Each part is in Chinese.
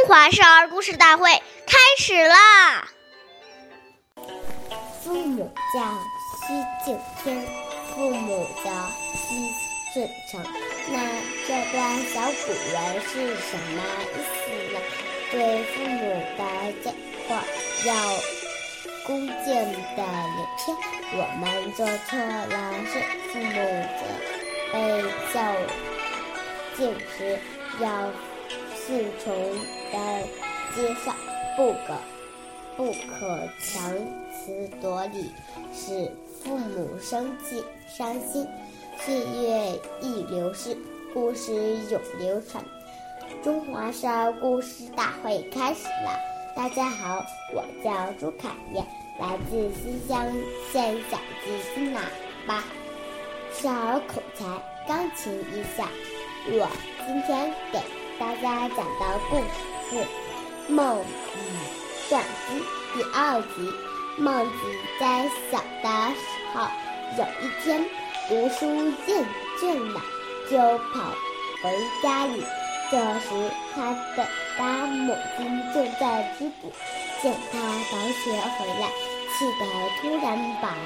中华少儿故事大会开始啦！父母教，须敬天；父母教，须顺承。那这段小古文是什么意思呢？对父母的讲话要恭敬的聆听。我们做错了事，父母责被教训时要顺从的接上，不可不可强词夺理，使父母生气伤心。岁月易流逝，故事永流传。中华少儿故事大会开始了！大家好，我叫朱凯燕，来自新乡县小鸡新喇叭少儿口才钢琴一校。我今天给大家讲的故事是《孟子传记》第二集。孟子在小的时候，有一天读书厌倦了，就跑回家里。这时，他的大母亲正在织布，见他放学回来，气得突然把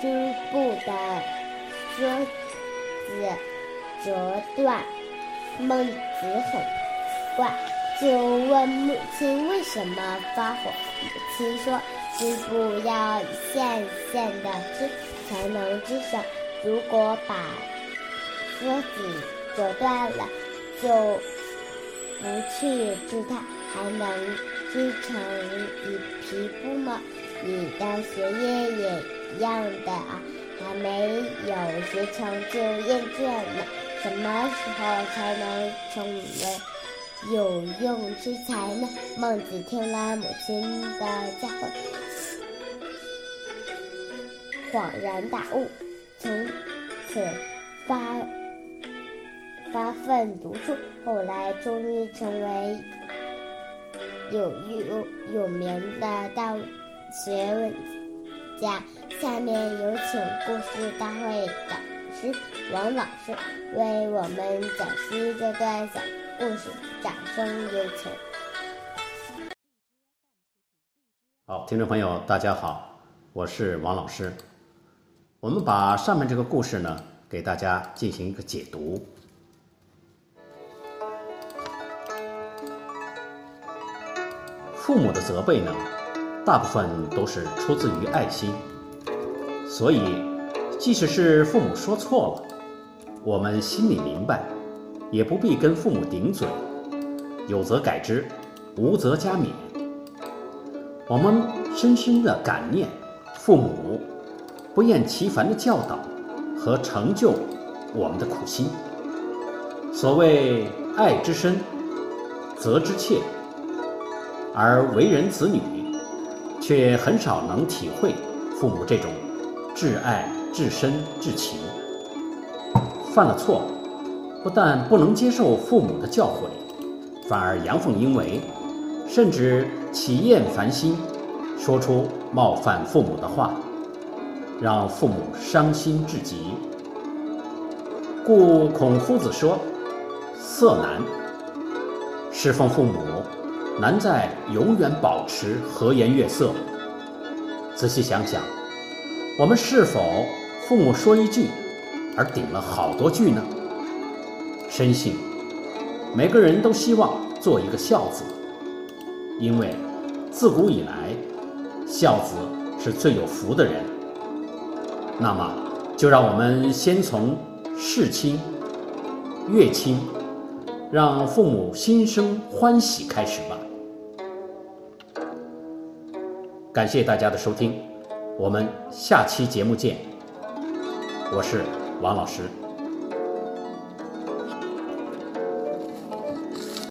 织布的梭子折断。孟子很怪，就问母亲为什么发火。母亲说：“织布要一线一线的织，才能织成。如果把梭子折断了。”就不去织它，还能织成一皮布吗？你的学业也一样的啊，还没有学成就厌倦了。什么时候才能成为有用之才呢？孟子听了母亲的教诲，恍然大悟，从此发。发奋读书，后来终于成为有有有名的大学问家。下面有请故事大会的师王老师为我们讲述这段小故事，掌声有请。好，听众朋友，大家好，我是王老师。我们把上面这个故事呢，给大家进行一个解读。父母的责备呢，大部分都是出自于爱心，所以即使是父母说错了，我们心里明白，也不必跟父母顶嘴，有则改之，无则加勉。我们深深的感念父母不厌其烦的教导和成就我们的苦心。所谓爱之深，责之切。而为人子女，却很少能体会父母这种至爱、至深、至情。犯了错，不但不能接受父母的教诲，反而阳奉阴违，甚至起厌烦心，说出冒犯父母的话，让父母伤心至极。故孔夫子说：“色难，侍奉父母。”难在永远保持和颜悦色。仔细想想，我们是否父母说一句，而顶了好多句呢？深信每个人都希望做一个孝子，因为自古以来，孝子是最有福的人。那么，就让我们先从事亲、悦亲，让父母心生欢喜开始吧。感谢大家的收听，我们下期节目见。我是王老师。